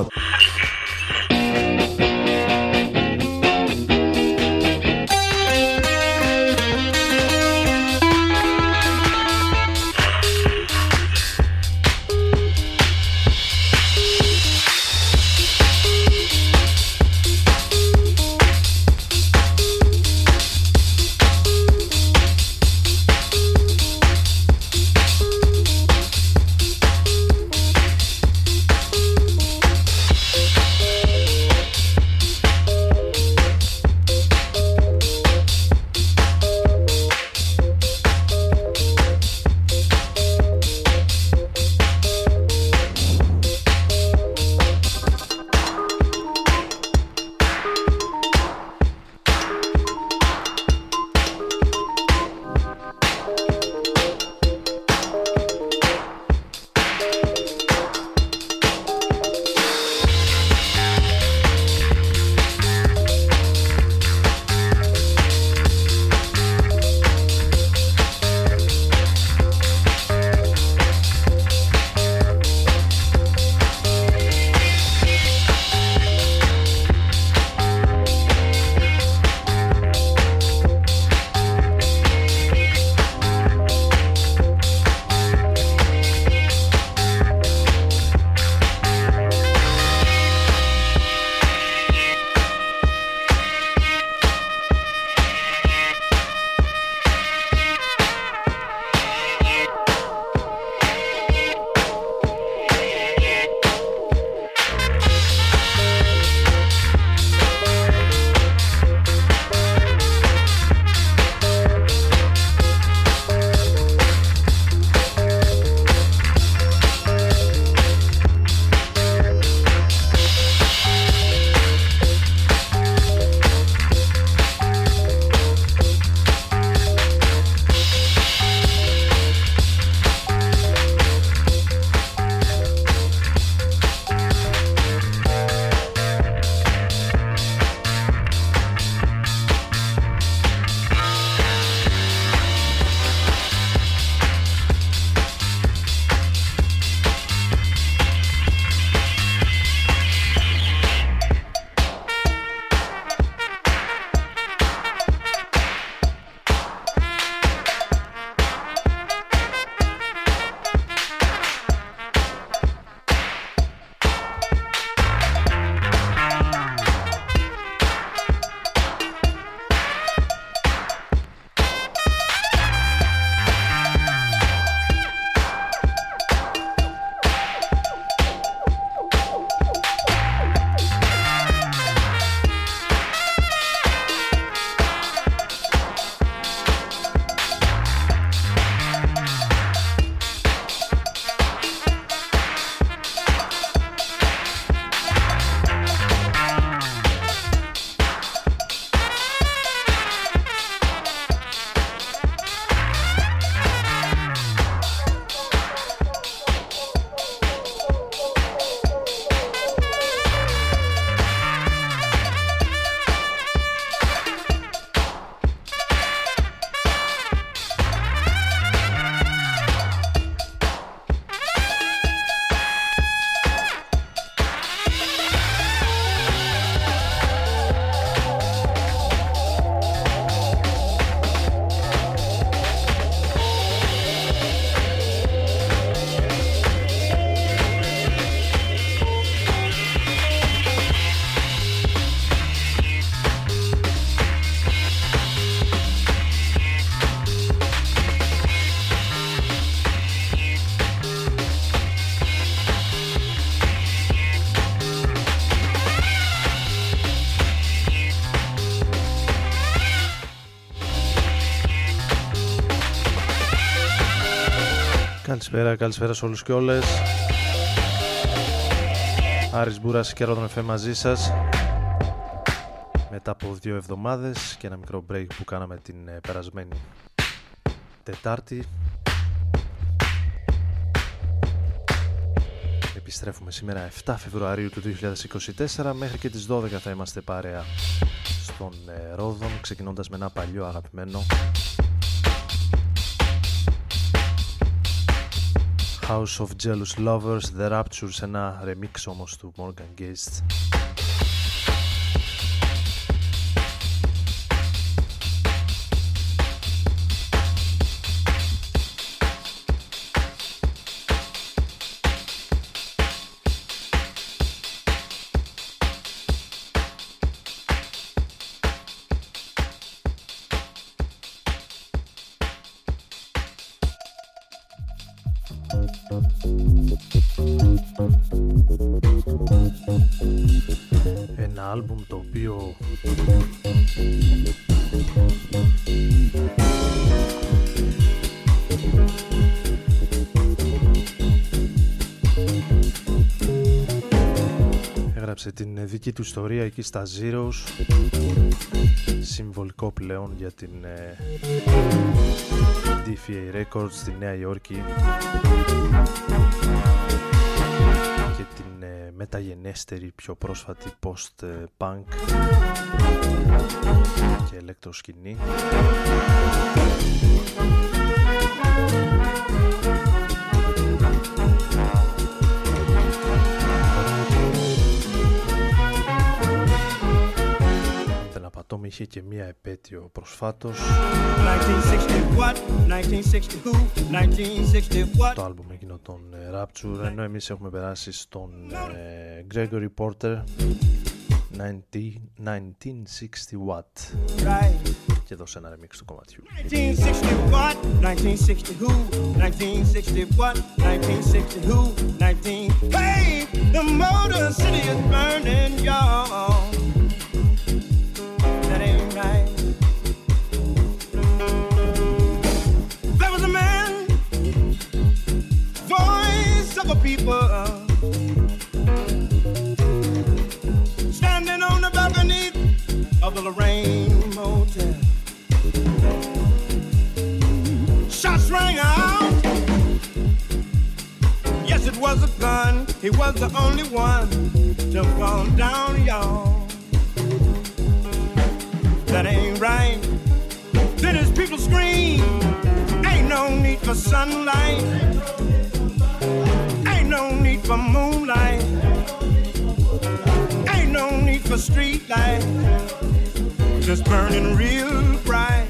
адекватно. Καλησπέρα, καλησπέρα σε όλους και όλες. Άρης Μπούρας και Ρόδον Εφέ μαζί σας. Μετά από δύο εβδομάδες και ένα μικρό break που κάναμε την ε, περασμένη Τετάρτη. Επιστρέφουμε σήμερα 7 Φεβρουαρίου του 2024. Μέχρι και τις 12 θα είμαστε παρέα στον ε, Ρόδον, ξεκινώντας με ένα παλιό αγαπημένο House of Jealous Lovers, The Rapture σε ένα remix όμως του Morgan Guest. Του ιστορία εκεί στα Zeros. Συμβολικό πλέον για την ε, DFA Records στη Νέα Υόρκη. Και την ε, μεταγενέστερη πιο πρόσφατη post-punk και ηλεκτροσκηνή Tom είχε και μία επέτειο προσφάτως. Το άλμπουμ εκείνο των ε, Rapture ενώ εμείς έχουμε περάσει στον ε, Gregory Porter 1960 Watt και εδώ σε ένα remix του κομματιού. 1960 Watt, 1960 who, 1960 Watt, 1960 who, 19 Hey, the motor city is burning y'all He was the only one to fall down, y'all. That ain't right. Then his people scream. Ain't no need for sunlight Ain't no need for moonlight. Ain't no need for street light. Just burning real bright.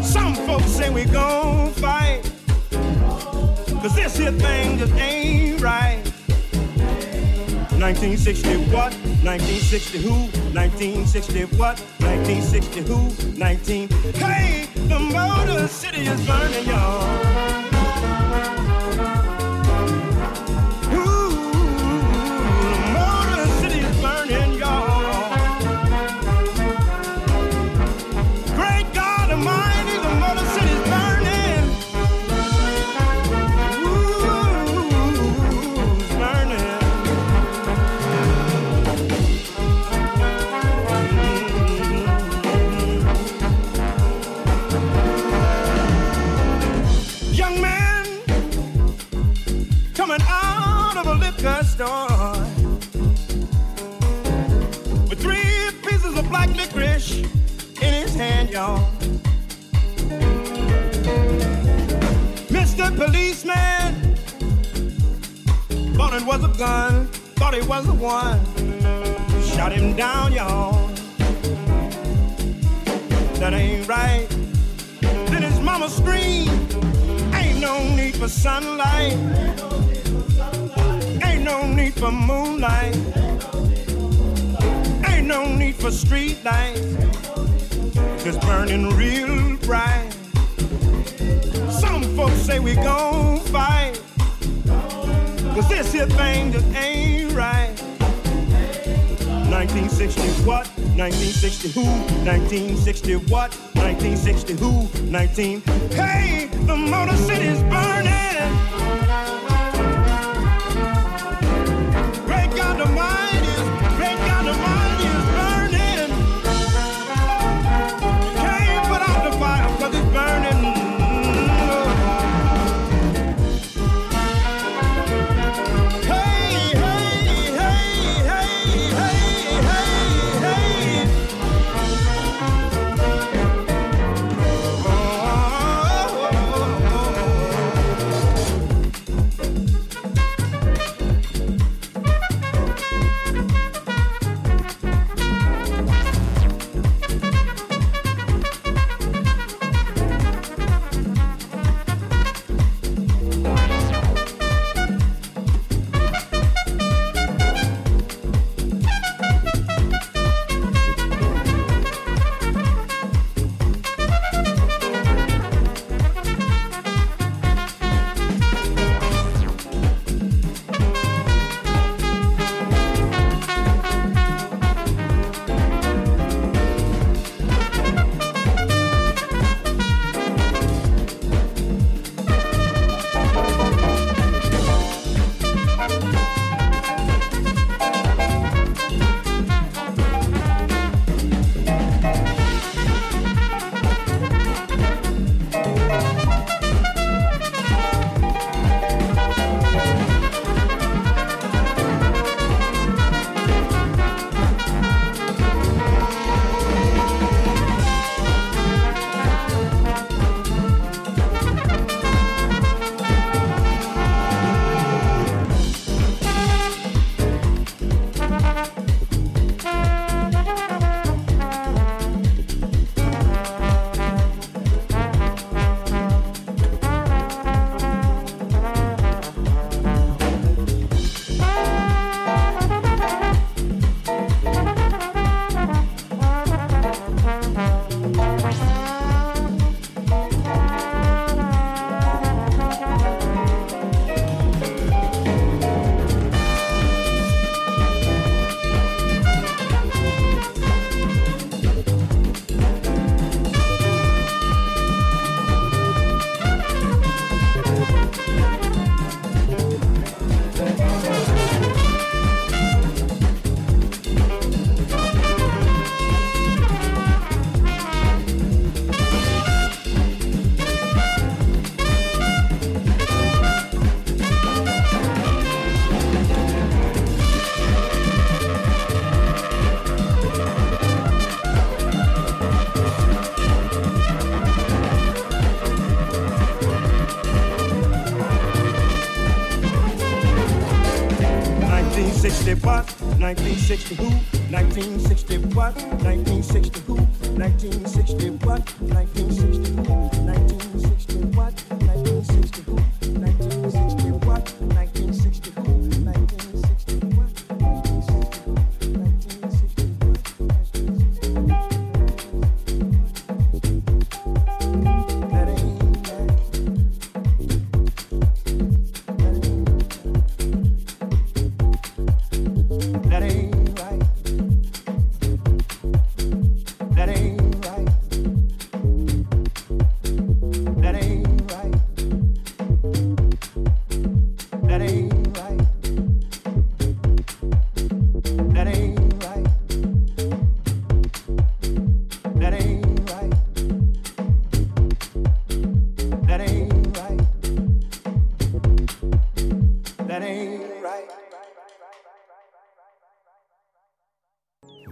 Some folks say we gon' fight. Cause this here thing just ain't right. 1960 what? 1960 who? 1960 what? 1960 who? 19. Hey, the Motor City is burning, y'all. Was the one. Shot him down, y'all. That ain't right. Then his mama screamed, Ain't no need for sunlight. Ain't no need for moonlight. Ain't no need for street lights is burning real bright. Some folks say we gon' fight. Cause this here thing just ain't right. 1960 what? 1960 who? 1960 what? 1960 who? 19. Hey, the Motor City's burning.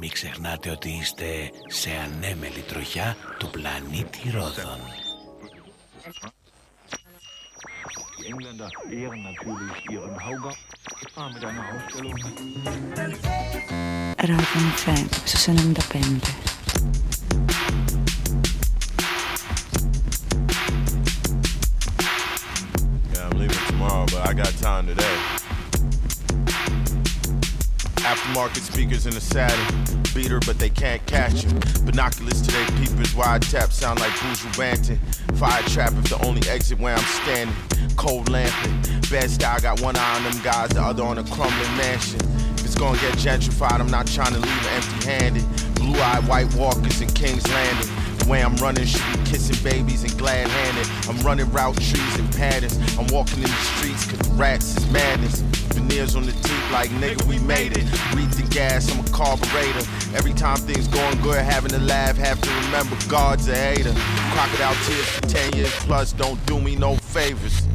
Μην ξεχνάτε ότι είστε σε ανέμελη τροχιά του πλανήτη Ρόδων. Ρόδων Φέμ, στους 95. But I got time. Aftermarket speakers in the saddle, beater, but they can't catch him. Binoculars to their peepers, wide tap sound like Boozle ranting. Fire trap if the only exit where I'm standing. Cold lamping, bed style, got one eye on them guys, the other on a crumbling mansion. If it's gonna get gentrified, I'm not trying to leave it empty-handed. Blue-eyed white walkers in King's Landing. The way I'm running should be kissing babies and glad-handed. I'm running route trees and patterns. I'm walking in the streets cause rats is madness. Veneers on the teeth like nigga, we made it. Breathe the gas, I'm a carburetor. Every time things going good, having to laugh, have to remember God's a hater. Crocodile tears for 10 years plus, don't do me no favors.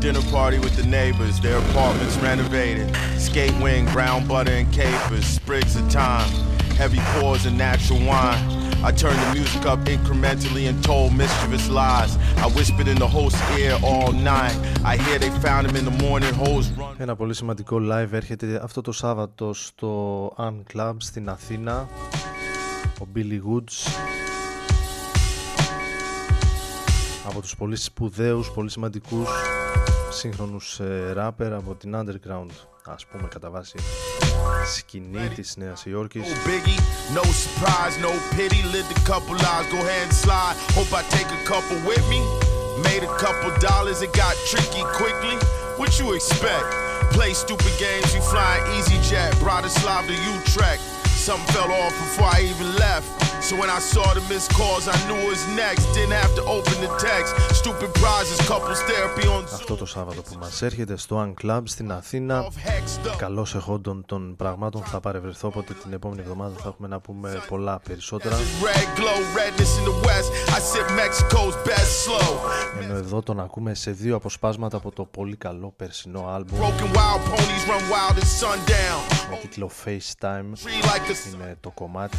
Dinner party with the neighbors, their apartments renovated. Skate wing, brown butter and capers, sprigs of thyme, heavy pours and natural wine. I turned the music up incrementally and told mischievous lies. I whispered in the host's ear all night. I hear they found him in the morning, hoes run. Ένα πολύ σημαντικό live έρχεται αυτό το Σάββατο στο An Club στην Αθήνα. Ο Billy Woods. Από τους πολύ σπουδαίους, πολύ σημαντικούς σύγχρονους ε, rapper από την underground ας πούμε κατά βάση σκηνή της Νέας Υόρκης Oh, Biggie, no surprise, no pity. Lived a couple lives, go ahead and slide. Hope I take a couple with me. Made a couple dollars, it got tricky quickly. What you expect? Play stupid games, you flying easy jet. Bratislava to Utrecht. Something fell off before I even left. So when I saw the missed calls, I knew it was next. Didn't have to open the text. Stupid prizes, couples therapy on αυτό το Σάββατο που μας έρχεται στο An Club στην Αθήνα off hex stuff. καλώς εχόντων των πραγμάτων θα παρευρεθώ οπότε την επόμενη εβδομάδα θα έχουμε να πούμε πολλά περισσότερα Red glow, redness in the west. I sip Mexico's best slow. ενώ εδώ τον ακούμε σε δύο αποσπάσματα από το πολύ καλό περσινό άλμπουμ Broken wild ponies run wild at sundown. με τίτλο FaceTime Tree like a είναι το κομμάτι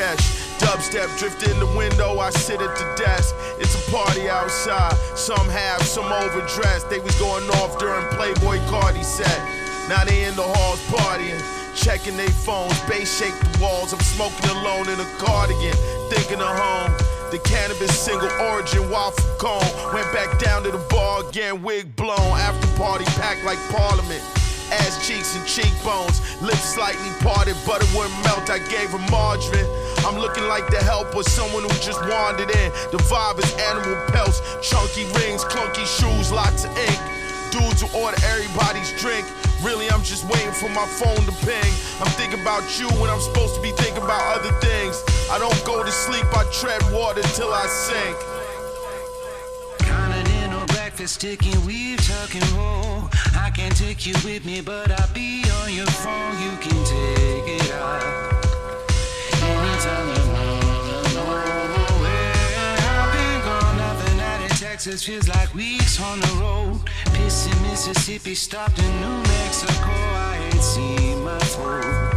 Marrakesh. Dubstep drift in the window, I sit at the desk. It's a party outside. Some have, some overdressed. They was going off during Playboy Cardi set. Now they in the halls partying. Checking their phones, bass shake the walls. I'm smoking alone in a cardigan, thinking of home. The cannabis single origin waffle cone. Went back down to the bar again, wig blown. After party packed like parliament ass cheeks and cheekbones. Lips slightly parted, but it wouldn't melt. I gave her margarine. I'm looking like the helper, someone who just wandered in. The vibe is animal pelts, chunky rings, clunky shoes, lots of ink. Dudes who order everybody's drink. Really, I'm just waiting for my phone to ping. I'm thinking about you when I'm supposed to be thinking about other things. I don't go to sleep, I tread water till I sink is ticking, we're talking roll. I can't take you with me, but I'll be on your phone. You can take it out anytime you wanna know. I've been gone, out in Texas feels like weeks on the road. Pissing Mississippi, stopped in New Mexico. I ain't seen my phone.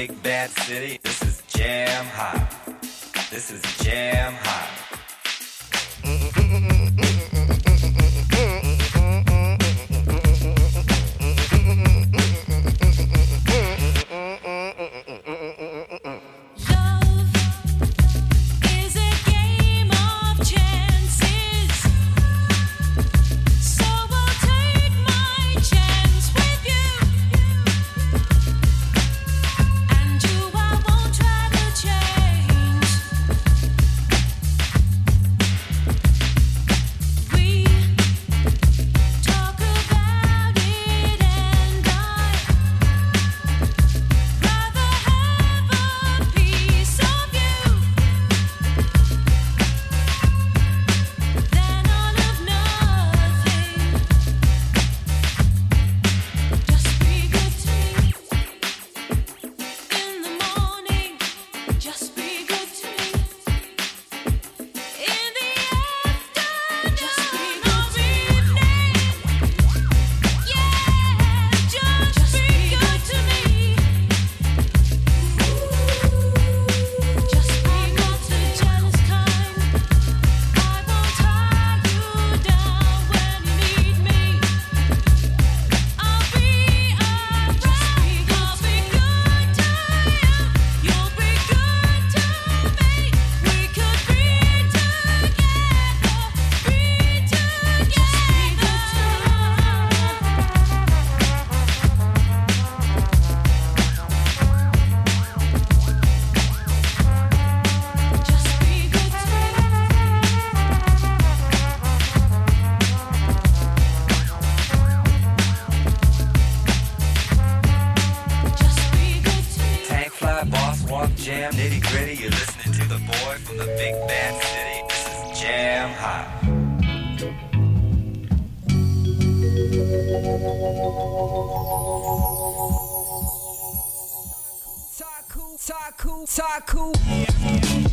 big bad city. Taku. Yeah, yeah.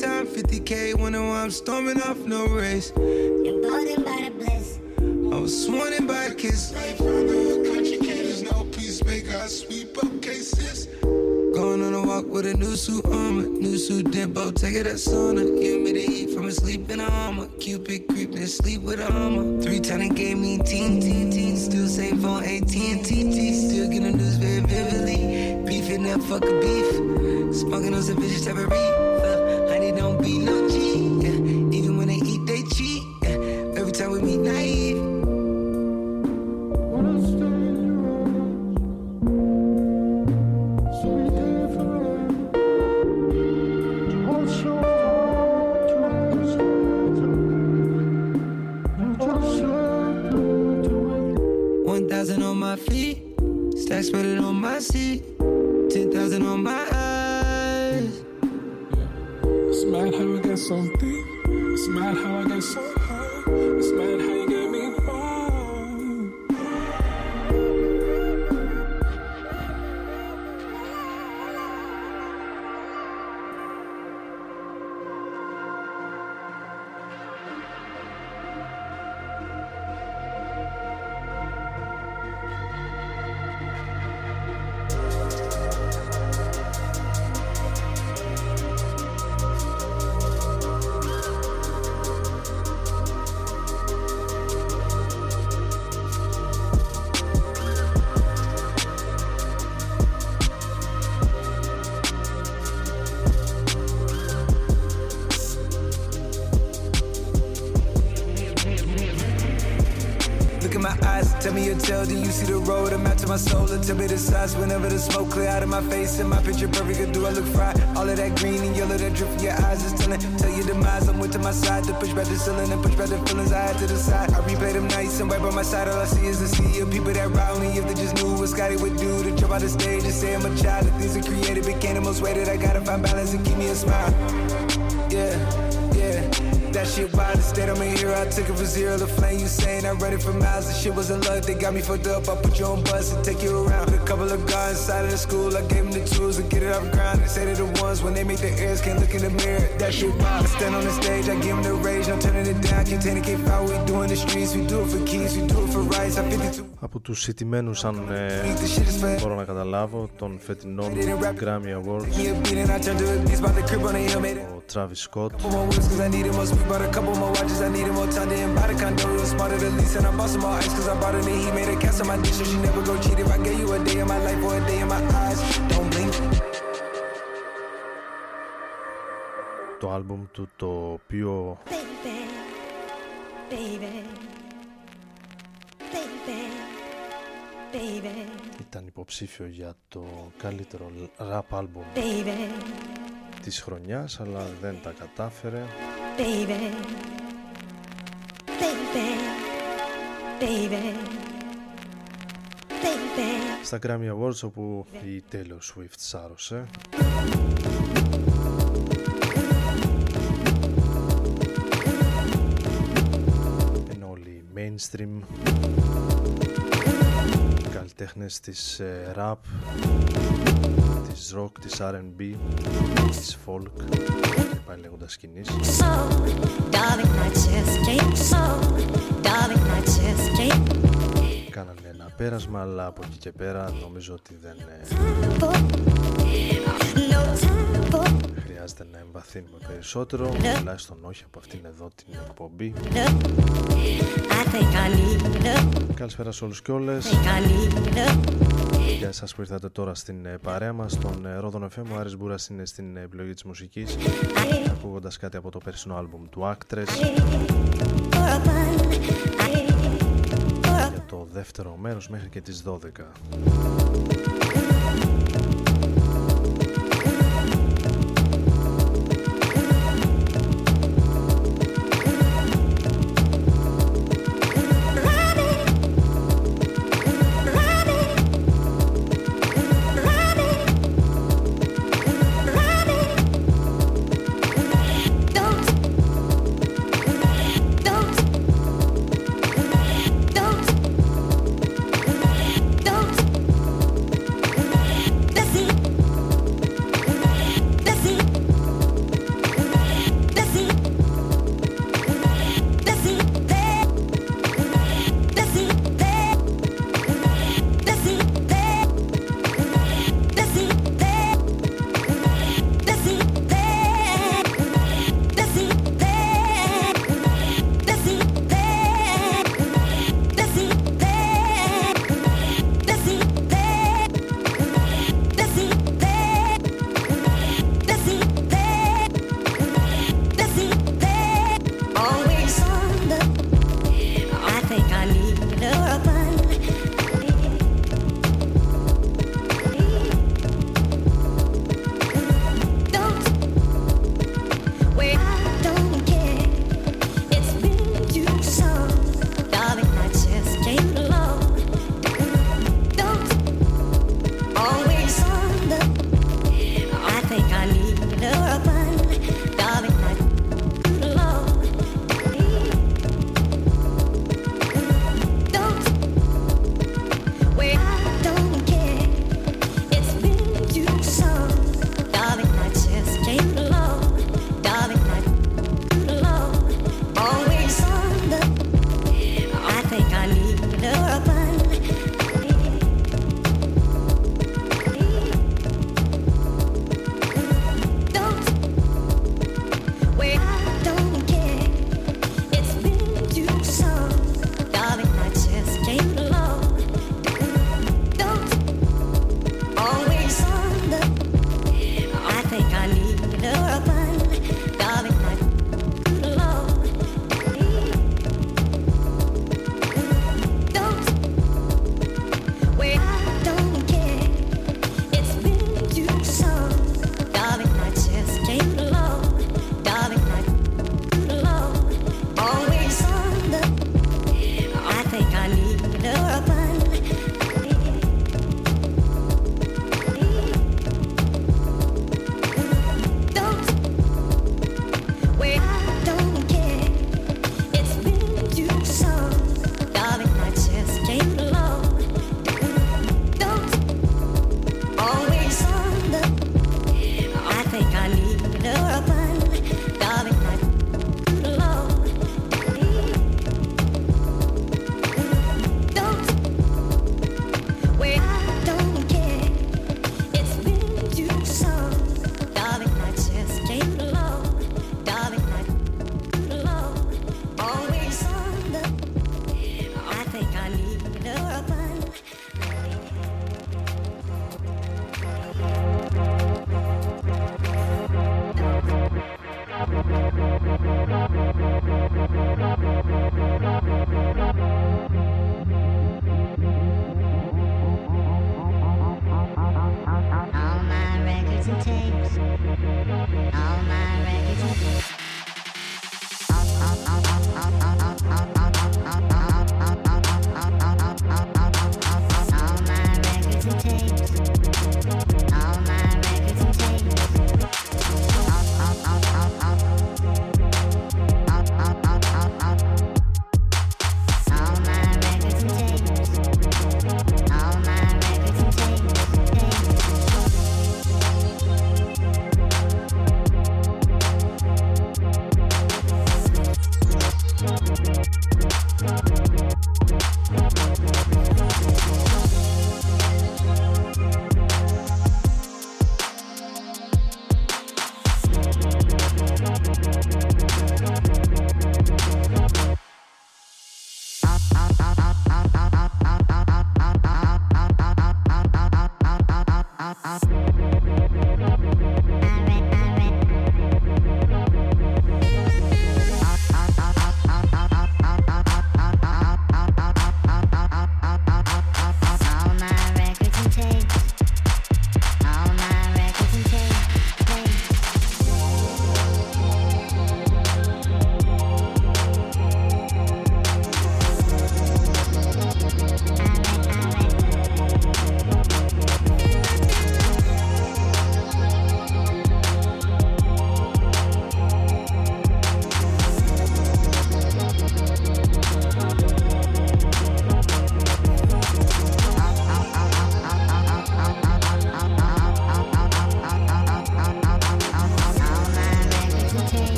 FaceTime. 50k, wonder why I'm storming off no race. Emboldened by the bliss. I was sworn in by a kiss. Life from the country kid is no peacemaker. I sweep up cases. Going on a walk with a new suit armor, new suit dimpo, take it at sauna. Humidity heat from a sleep in a armor. Cupid creeping sleep with a armor. Three time gave me teen, teen, teen. Still same phone, AT&T, Still getting news very vividly. Beefing that fuck a beef. Smoking on some vicious type of reefer be not. Tell me your tale, do you see the road. I'm out to my soul, and tell me the size whenever the smoke clear out of my face. And my picture perfect, do I look fried? All of that green and yellow that drip from your eyes is telling. Tell your demise, I'm with to my side to push back the ceiling and push back the feelings I had to the side. I replay them nights and right by my side, all I see is a sea of people that ride me. If they just knew what Scotty would do to jump out the stage and say I'm a child. The things I created became the most weighted. I gotta find balance and keep me a smile. Yeah. That shit wild, instead I'm a hero. I took it from zero to flame. You saying I read it for miles. The shit wasn't luck, they got me fucked up. I put you on bus and take you around. With a couple of guys inside of the school, I gave them the tools to get it off the ground. They say they're the ones when they make their ears can't look in the mirror. That shit wild. I stand on the stage, I give them the rage, no turning it down. Contain it, can't foul. We do in the streets, we do it for keys, we do it for rights. I'm 52. Από τους σιτημένους αν ε, μπορώ να καταλάβω των φετινών Grammy Awards Το αλμπουμ του το οποίο ήταν υποψήφιο για το καλύτερο rap album της χρονιάς αλλά δεν τα κατάφερε baby, baby, baby, baby. στα Grammy Awards όπου η Taylor Swift σάρωσε ενώ όλοι οι mainstream οι καλλιτέχνες της ε, rap της rock, της R&B της folk και πάλι λέγοντας σκηνής So, darling, I just can't. So, darling, I just can't. κάνανε ένα πέρασμα αλλά από εκεί και πέρα νομίζω ότι δεν ε, Χρειάζεται να εμβαθύνουμε περισσότερο, τουλάχιστον όχι από αυτήν εδώ την εκπομπή. Καλησπέρα σε όλους και όλες. Γεια σας που ήρθατε τώρα στην ε, παρέα μας, στον ε, Ρόδον FM. Ο Άρης Μπούρας είναι στην ε, επιλογή της μουσικής, ακούγοντας κάτι από το περσινό άλμπουμ του Actress. Για το δεύτερο μέρος μέχρι και τις 12.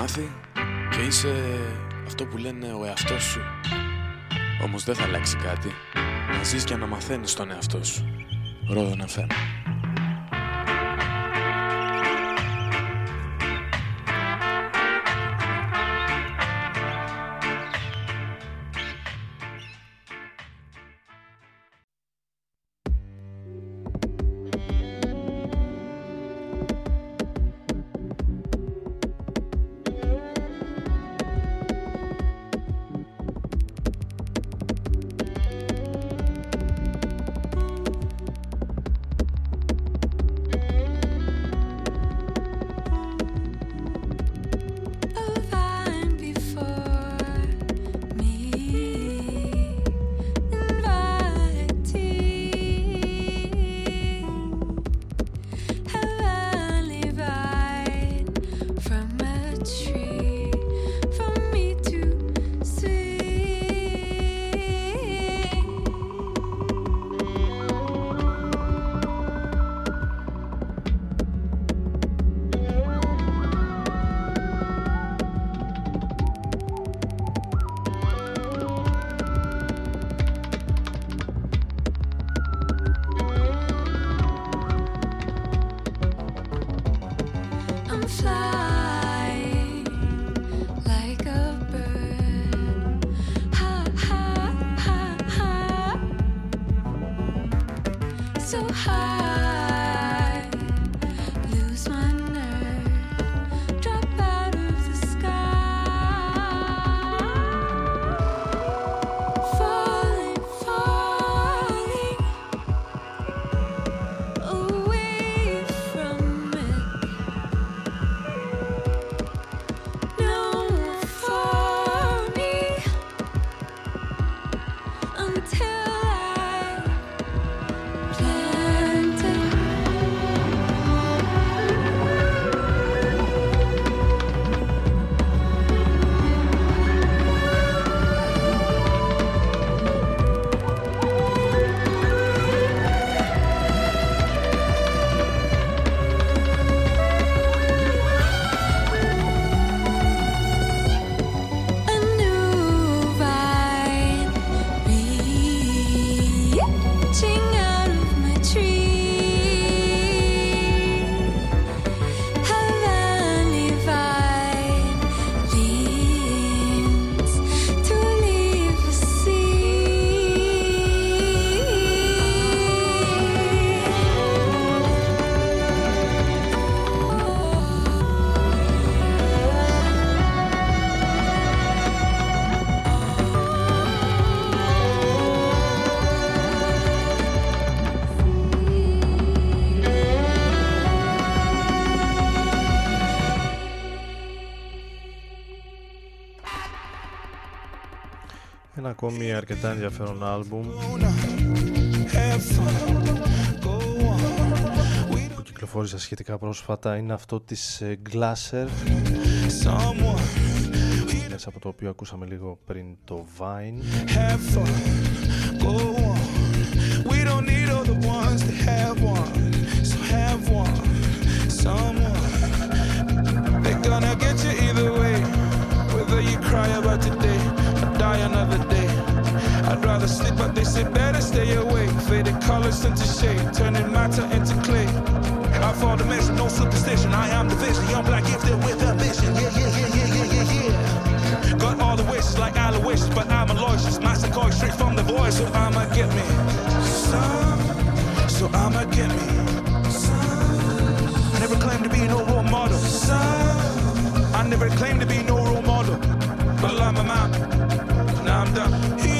Μάθει και είσαι αυτό που λένε ο εαυτός σου. Όμως δεν θα αλλάξει κάτι. Να ζεις και να μαθαίνεις τον εαυτό σου. Ρόδον FM. So high, ακόμη αρκετά ενδιαφέρον άλμπουμ. Που κυκλοφόρησα σχετικά πρόσφατα είναι αυτό της ε, Glasser μέσα από το οποίο ακούσαμε λίγο πριν το Vine. Cry about today. Die another day. I'd rather sleep, but they say better stay awake. Faded colors into shade, turning matter into clay. I fall the mission, no superstition. I am the vision, young black gifted with ambition. Yeah, yeah, yeah, yeah, yeah, yeah, yeah. Got all the wishes like Aloysius, but I'm Aloysius. Master Koi straight from the voice, so I'ma get me some. So I'ma get me some. I never claimed to be no role model. Some. I never claimed to be no role model. But I'm a man thunder.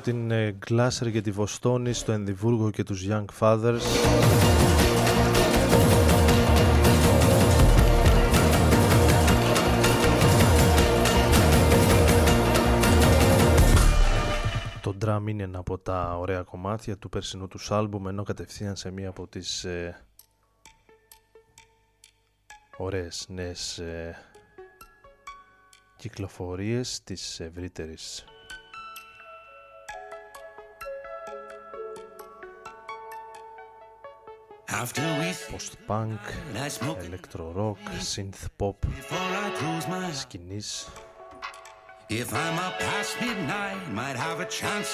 Την ε, Glasser και τη Βοστόνη στο Ενδιβούργο και τους Young Fathers. Το drum είναι ένα από τα ωραία κομμάτια του περσινού τους άλμπουμ ενώ κατευθείαν σε μία από τις ε, ωραίες νέες ε, κυκλοφορίες της ευρύτερης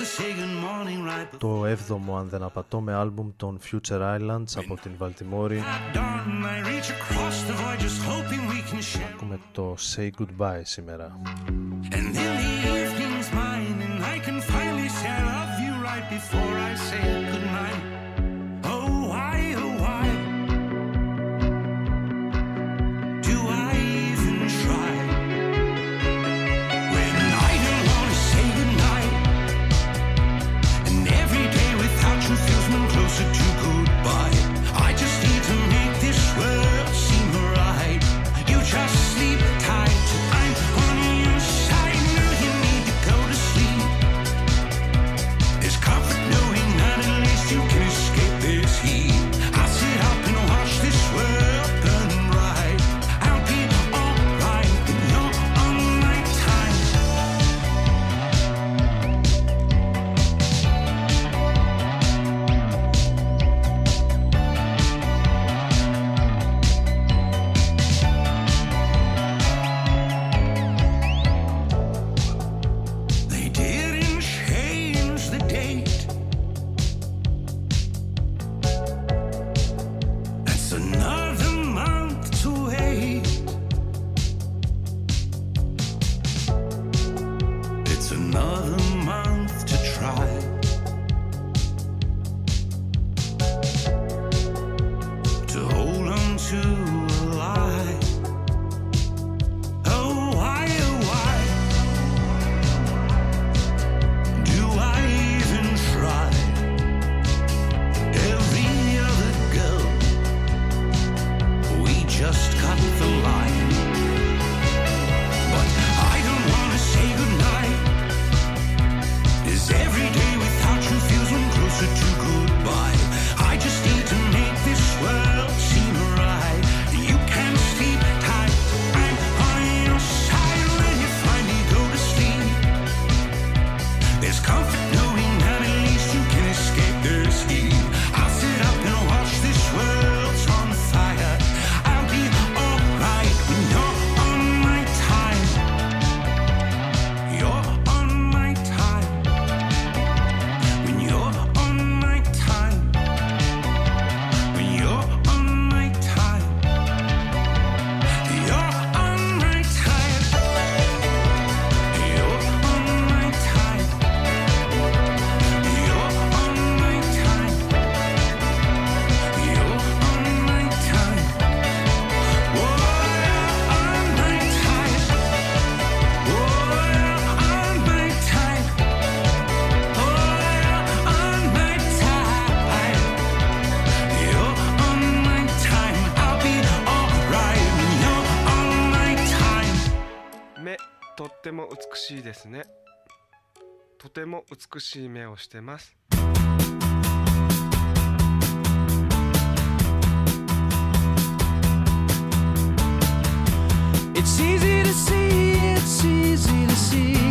say good morning right το 7ο αν δεν απατώ με άλμπουμ των Future Islands από την Βαλτιμόρη dawn. I reach across the void, just hoping we can share. ακούμε το Say Goodbye σήμερα And then the evening's mine, and I can finally say I love you right before I say ですねとても美しい目をしてます It's easy to see, it's easy to see.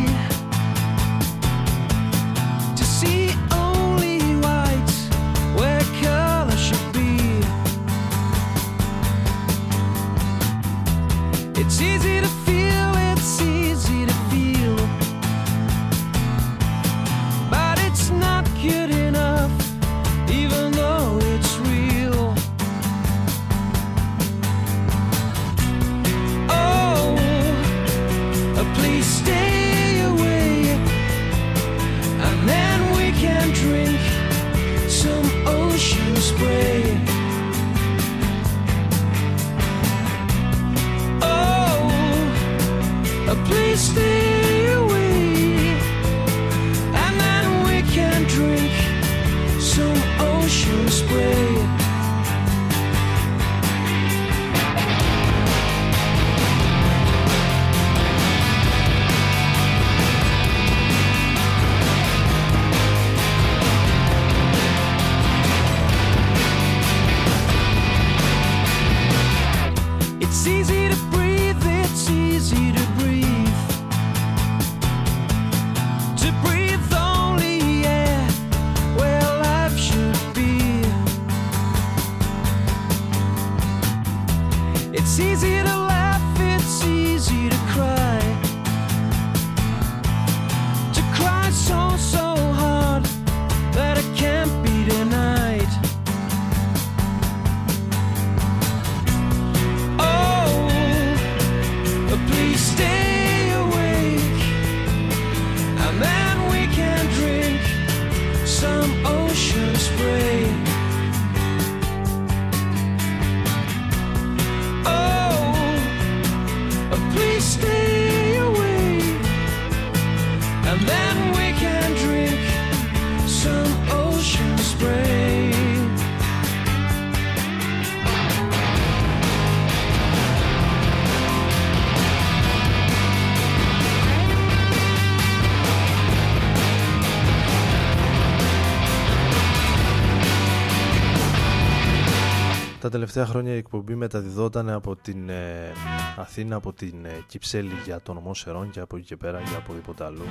Τελευταία χρόνια η εκπομπή μεταδιδόταν από την ε, Αθήνα, από την ε, Κυψέλη για τον νομό Σερών και από εκεί και πέρα για οπουδήποτε αλλού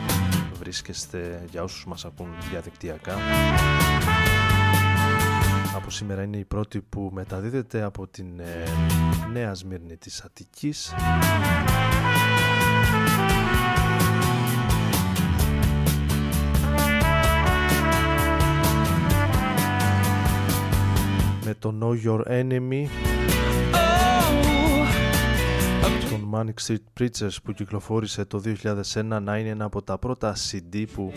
βρίσκεστε για όσους μας ακούν διαδικτυακά. Από σήμερα είναι η πρώτη που μεταδίδεται από την ε, Νέα Σμύρνη της Αττικής. Το Know Your Enemy. Τον Manic Street Preachers που κυκλοφόρησε το 2001 να είναι ένα από τα πρώτα CD που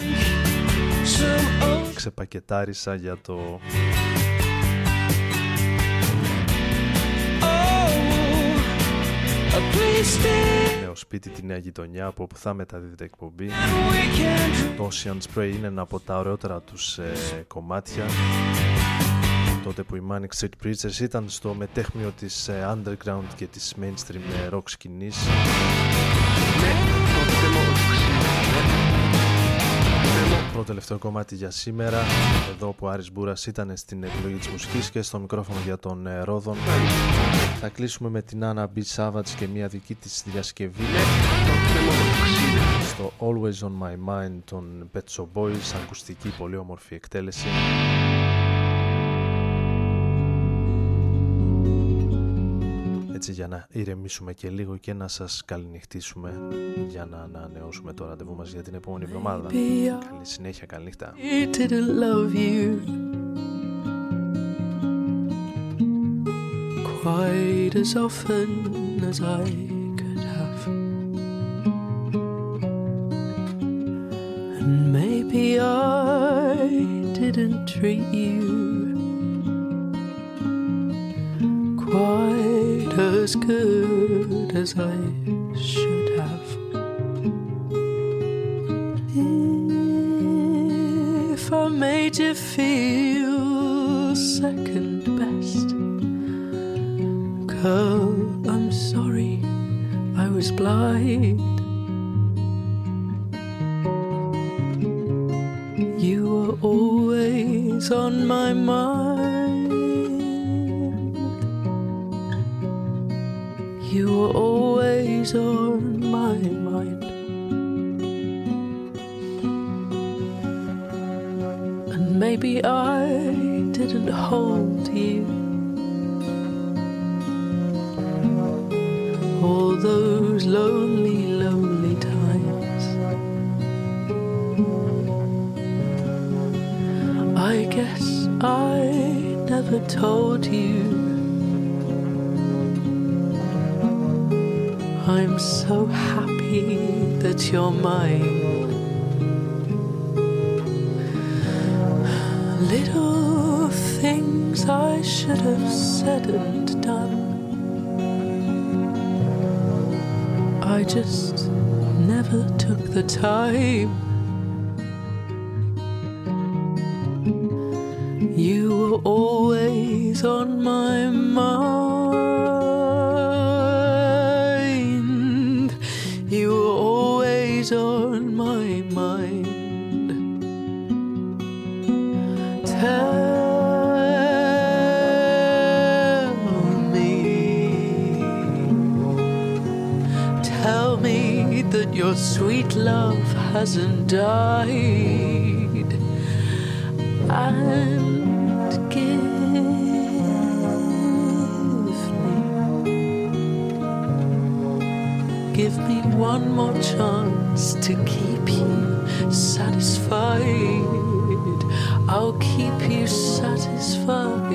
ξεπακετάρισα για το νέο σπίτι τη νέα γειτονιά από όπου θα μεταδίδεται εκπομπή. Το Ocean Spray είναι ένα από τα ωραιότερα τους ε, κομμάτια τότε που η Manic Street Preachers ήταν στο μετέχμιο της ε, underground και της mainstream ε, rock σκηνής. Πρώτο τελευταίο κομμάτι για σήμερα εδώ που ο Άρης Μπούρας ήταν στην επιλογή της μουσικής και στο μικρόφωνο για τον ε, Ρόδον. Θα κλείσουμε με την Anna B. Savage και μια δική της διασκευή. Στο Always On My Mind των Pet Shop Boys ακουστική πολύ όμορφη εκτέλεση έτσι για να ηρεμήσουμε και λίγο και να σας καληνυχτήσουμε για να ανανεώσουμε το ραντεβού μας για την επόμενη εβδομάδα. Καλή συνέχεια, καλή νύχτα. I didn't love you quite as often as I could have. And maybe I didn't treat you quite as good as I should have. If I made you feel second best, girl, I'm sorry I was blind. You were always on my mind. On my mind. And maybe I didn't hold you. All those lonely, lonely times. I guess I never told you. So happy that you're mine. Little things I should have said and done. I just never took the time. Hasn't died. And give me, give me one more chance to keep you satisfied. I'll keep you satisfied.